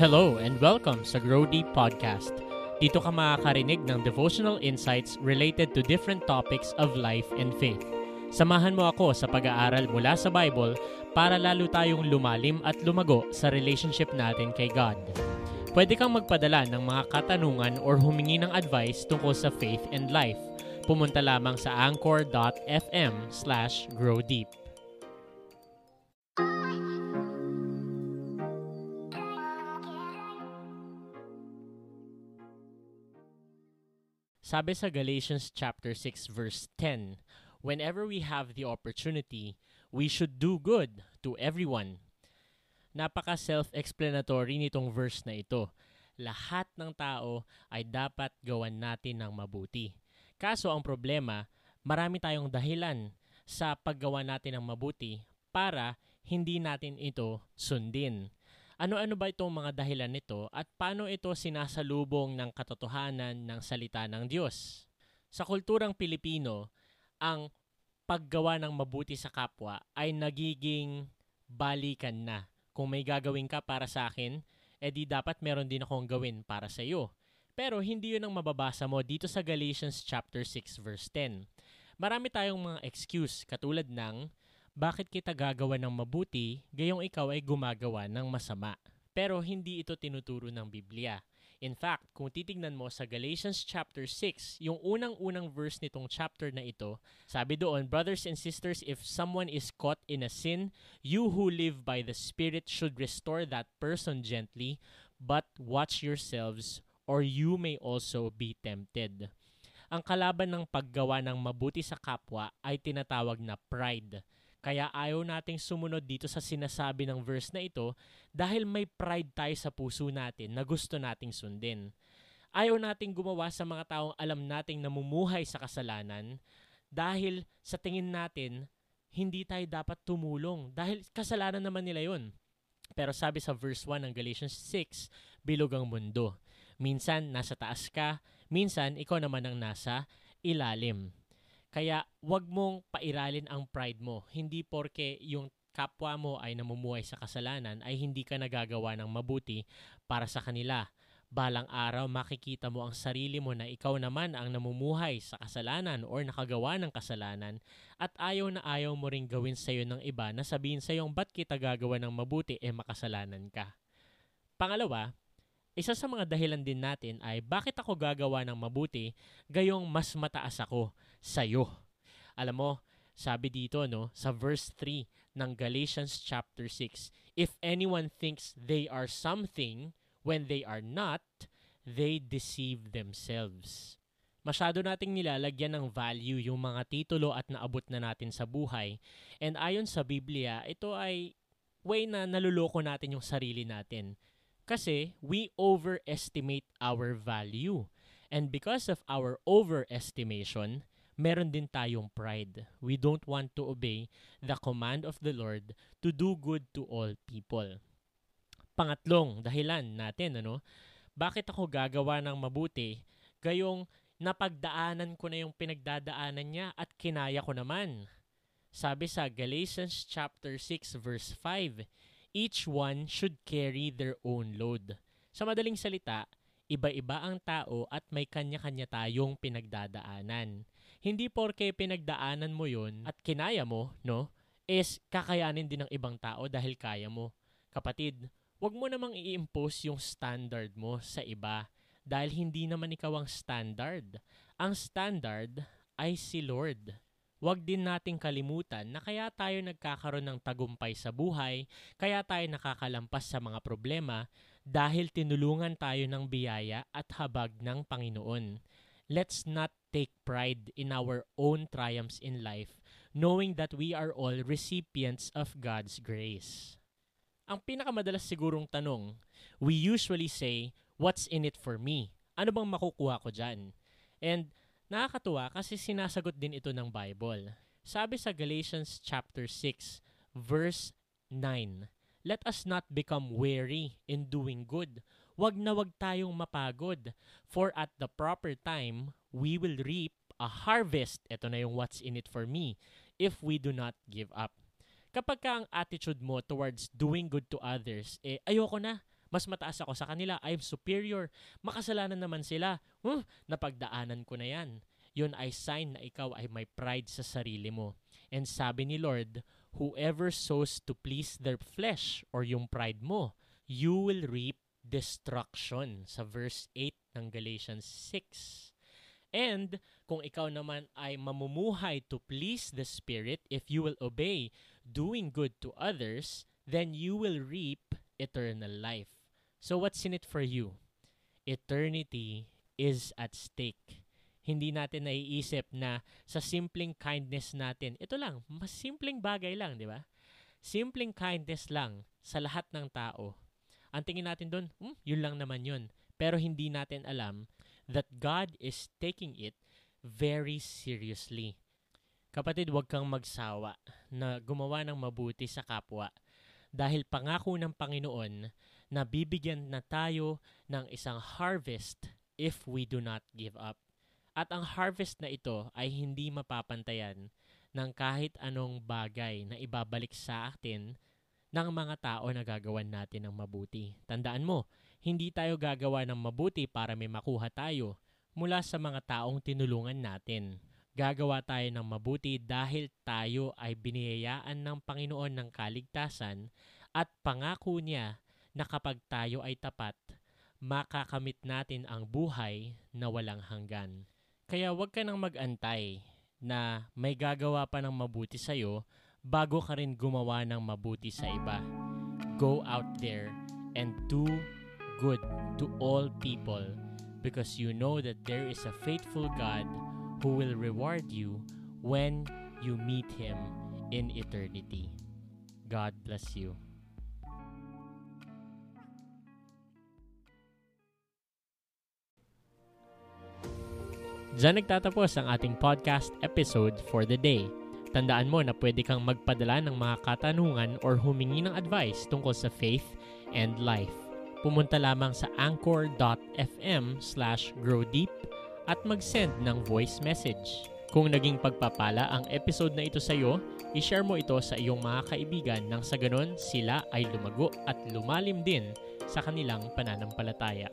Hello and welcome sa Grow Deep Podcast. Dito ka makakarinig ng devotional insights related to different topics of life and faith. Samahan mo ako sa pag-aaral mula sa Bible para lalo tayong lumalim at lumago sa relationship natin kay God. Pwede kang magpadala ng mga katanungan or humingi ng advice tungkol sa faith and life. Pumunta lamang sa anchor.fm slash growdeep. Sabi sa Galatians chapter 6 verse 10, whenever we have the opportunity, we should do good to everyone. Napaka self-explanatory nitong verse na ito. Lahat ng tao ay dapat gawan natin ng mabuti. Kaso ang problema, marami tayong dahilan sa paggawa natin ng mabuti para hindi natin ito sundin. Ano-ano ba itong mga dahilan nito at paano ito sinasalubong ng katotohanan ng salita ng Diyos? Sa kulturang Pilipino, ang paggawa ng mabuti sa kapwa ay nagiging balikan na. Kung may gagawin ka para sa akin, edi dapat meron din akong gawin para sa iyo. Pero hindi yun ang mababasa mo dito sa Galatians chapter 6 verse 10. Marami tayong mga excuse katulad ng bakit kita gagawa ng mabuti gayong ikaw ay gumagawa ng masama. Pero hindi ito tinuturo ng Biblia. In fact, kung titignan mo sa Galatians chapter 6, yung unang-unang verse nitong chapter na ito, sabi doon, Brothers and sisters, if someone is caught in a sin, you who live by the Spirit should restore that person gently, but watch yourselves, or you may also be tempted. Ang kalaban ng paggawa ng mabuti sa kapwa ay tinatawag na pride. Kaya ayaw nating sumunod dito sa sinasabi ng verse na ito dahil may pride tayo sa puso natin na gusto nating sundin. Ayaw nating gumawa sa mga taong alam nating namumuhay sa kasalanan dahil sa tingin natin hindi tayo dapat tumulong dahil kasalanan naman nila yon. Pero sabi sa verse 1 ng Galatians 6, bilog ang mundo. Minsan nasa taas ka, minsan ikaw naman ang nasa ilalim. Kaya wag mong pairalin ang pride mo. Hindi porke yung kapwa mo ay namumuhay sa kasalanan ay hindi ka nagagawa ng mabuti para sa kanila. Balang araw makikita mo ang sarili mo na ikaw naman ang namumuhay sa kasalanan or nakagawa ng kasalanan at ayaw na ayaw mo ring gawin sa iyo ng iba na sabihin sa iyo ba't kita gagawa ng mabuti eh makasalanan ka. Pangalawa, isa sa mga dahilan din natin ay bakit ako gagawa ng mabuti gayong mas mataas ako sa iyo. Alam mo, sabi dito no, sa verse 3 ng Galatians chapter 6, if anyone thinks they are something when they are not, they deceive themselves. Masyado nating nilalagyan ng value yung mga titulo at naabot na natin sa buhay. And ayon sa Biblia, ito ay way na naluloko natin yung sarili natin kasi we overestimate our value. And because of our overestimation, meron din tayong pride. We don't want to obey the command of the Lord to do good to all people. Pangatlong dahilan natin, ano? Bakit ako gagawa ng mabuti? Gayong napagdaanan ko na yung pinagdadaanan niya at kinaya ko naman. Sabi sa Galatians chapter 6 verse 5, each one should carry their own load. Sa madaling salita, iba-iba ang tao at may kanya-kanya tayong pinagdadaanan. Hindi porke pinagdaanan mo yon at kinaya mo, no, is kakayanin din ng ibang tao dahil kaya mo. Kapatid, wag mo namang i-impose yung standard mo sa iba dahil hindi naman ikaw ang standard. Ang standard ay si Lord. Huwag din nating kalimutan na kaya tayo nagkakaroon ng tagumpay sa buhay, kaya tayo nakakalampas sa mga problema dahil tinulungan tayo ng biyaya at habag ng Panginoon. Let's not take pride in our own triumphs in life, knowing that we are all recipients of God's grace. Ang pinakamadalas sigurong tanong, we usually say, what's in it for me? Ano bang makukuha ko dyan? And Nakakatuwa kasi sinasagot din ito ng Bible. Sabi sa Galatians chapter 6 verse 9, Let us not become weary in doing good. Wag na wag tayong mapagod. For at the proper time, we will reap a harvest. Ito na yung what's in it for me. If we do not give up. Kapag ka ang attitude mo towards doing good to others, eh ayoko na, Mas mataas ako sa kanila. I'm superior. Makasalanan naman sila. Huh, napagdaanan ko na yan. Yun ay sign na ikaw ay may pride sa sarili mo. And sabi ni Lord, whoever sows to please their flesh or yung pride mo, you will reap destruction sa verse 8 ng Galatians 6. And kung ikaw naman ay mamumuhay to please the Spirit, if you will obey doing good to others, then you will reap eternal life. So what's in it for you? Eternity is at stake. Hindi natin naiisip na sa simpleng kindness natin, ito lang, mas simpleng bagay lang, di ba? Simpleng kindness lang sa lahat ng tao. Ang tingin natin doon, hmm, yun lang naman yun. Pero hindi natin alam that God is taking it very seriously. Kapatid, huwag kang magsawa na gumawa ng mabuti sa kapwa dahil pangako ng Panginoon na bibigyan na tayo ng isang harvest if we do not give up. At ang harvest na ito ay hindi mapapantayan ng kahit anong bagay na ibabalik sa atin ng mga tao na gagawan natin ng mabuti. Tandaan mo, hindi tayo gagawa ng mabuti para may makuha tayo mula sa mga taong tinulungan natin. Gagawa tayo ng mabuti dahil tayo ay biniyayaan ng Panginoon ng kaligtasan at pangako niya na kapag tayo ay tapat, makakamit natin ang buhay na walang hanggan. Kaya huwag ka nang mag-antay na may gagawa pa ng mabuti sa'yo bago ka rin gumawa ng mabuti sa iba. Go out there and do good to all people because you know that there is a faithful God who will reward you when you meet Him in eternity. God bless you. Diyan nagtatapos ang ating podcast episode for the day. Tandaan mo na pwede kang magpadala ng mga katanungan or humingi ng advice tungkol sa faith and life pumunta lamang sa anchor.fm slash growdeep at mag-send ng voice message. Kung naging pagpapala ang episode na ito sa iyo, i-share mo ito sa iyong mga kaibigan nang sa ganon sila ay lumago at lumalim din sa kanilang pananampalataya.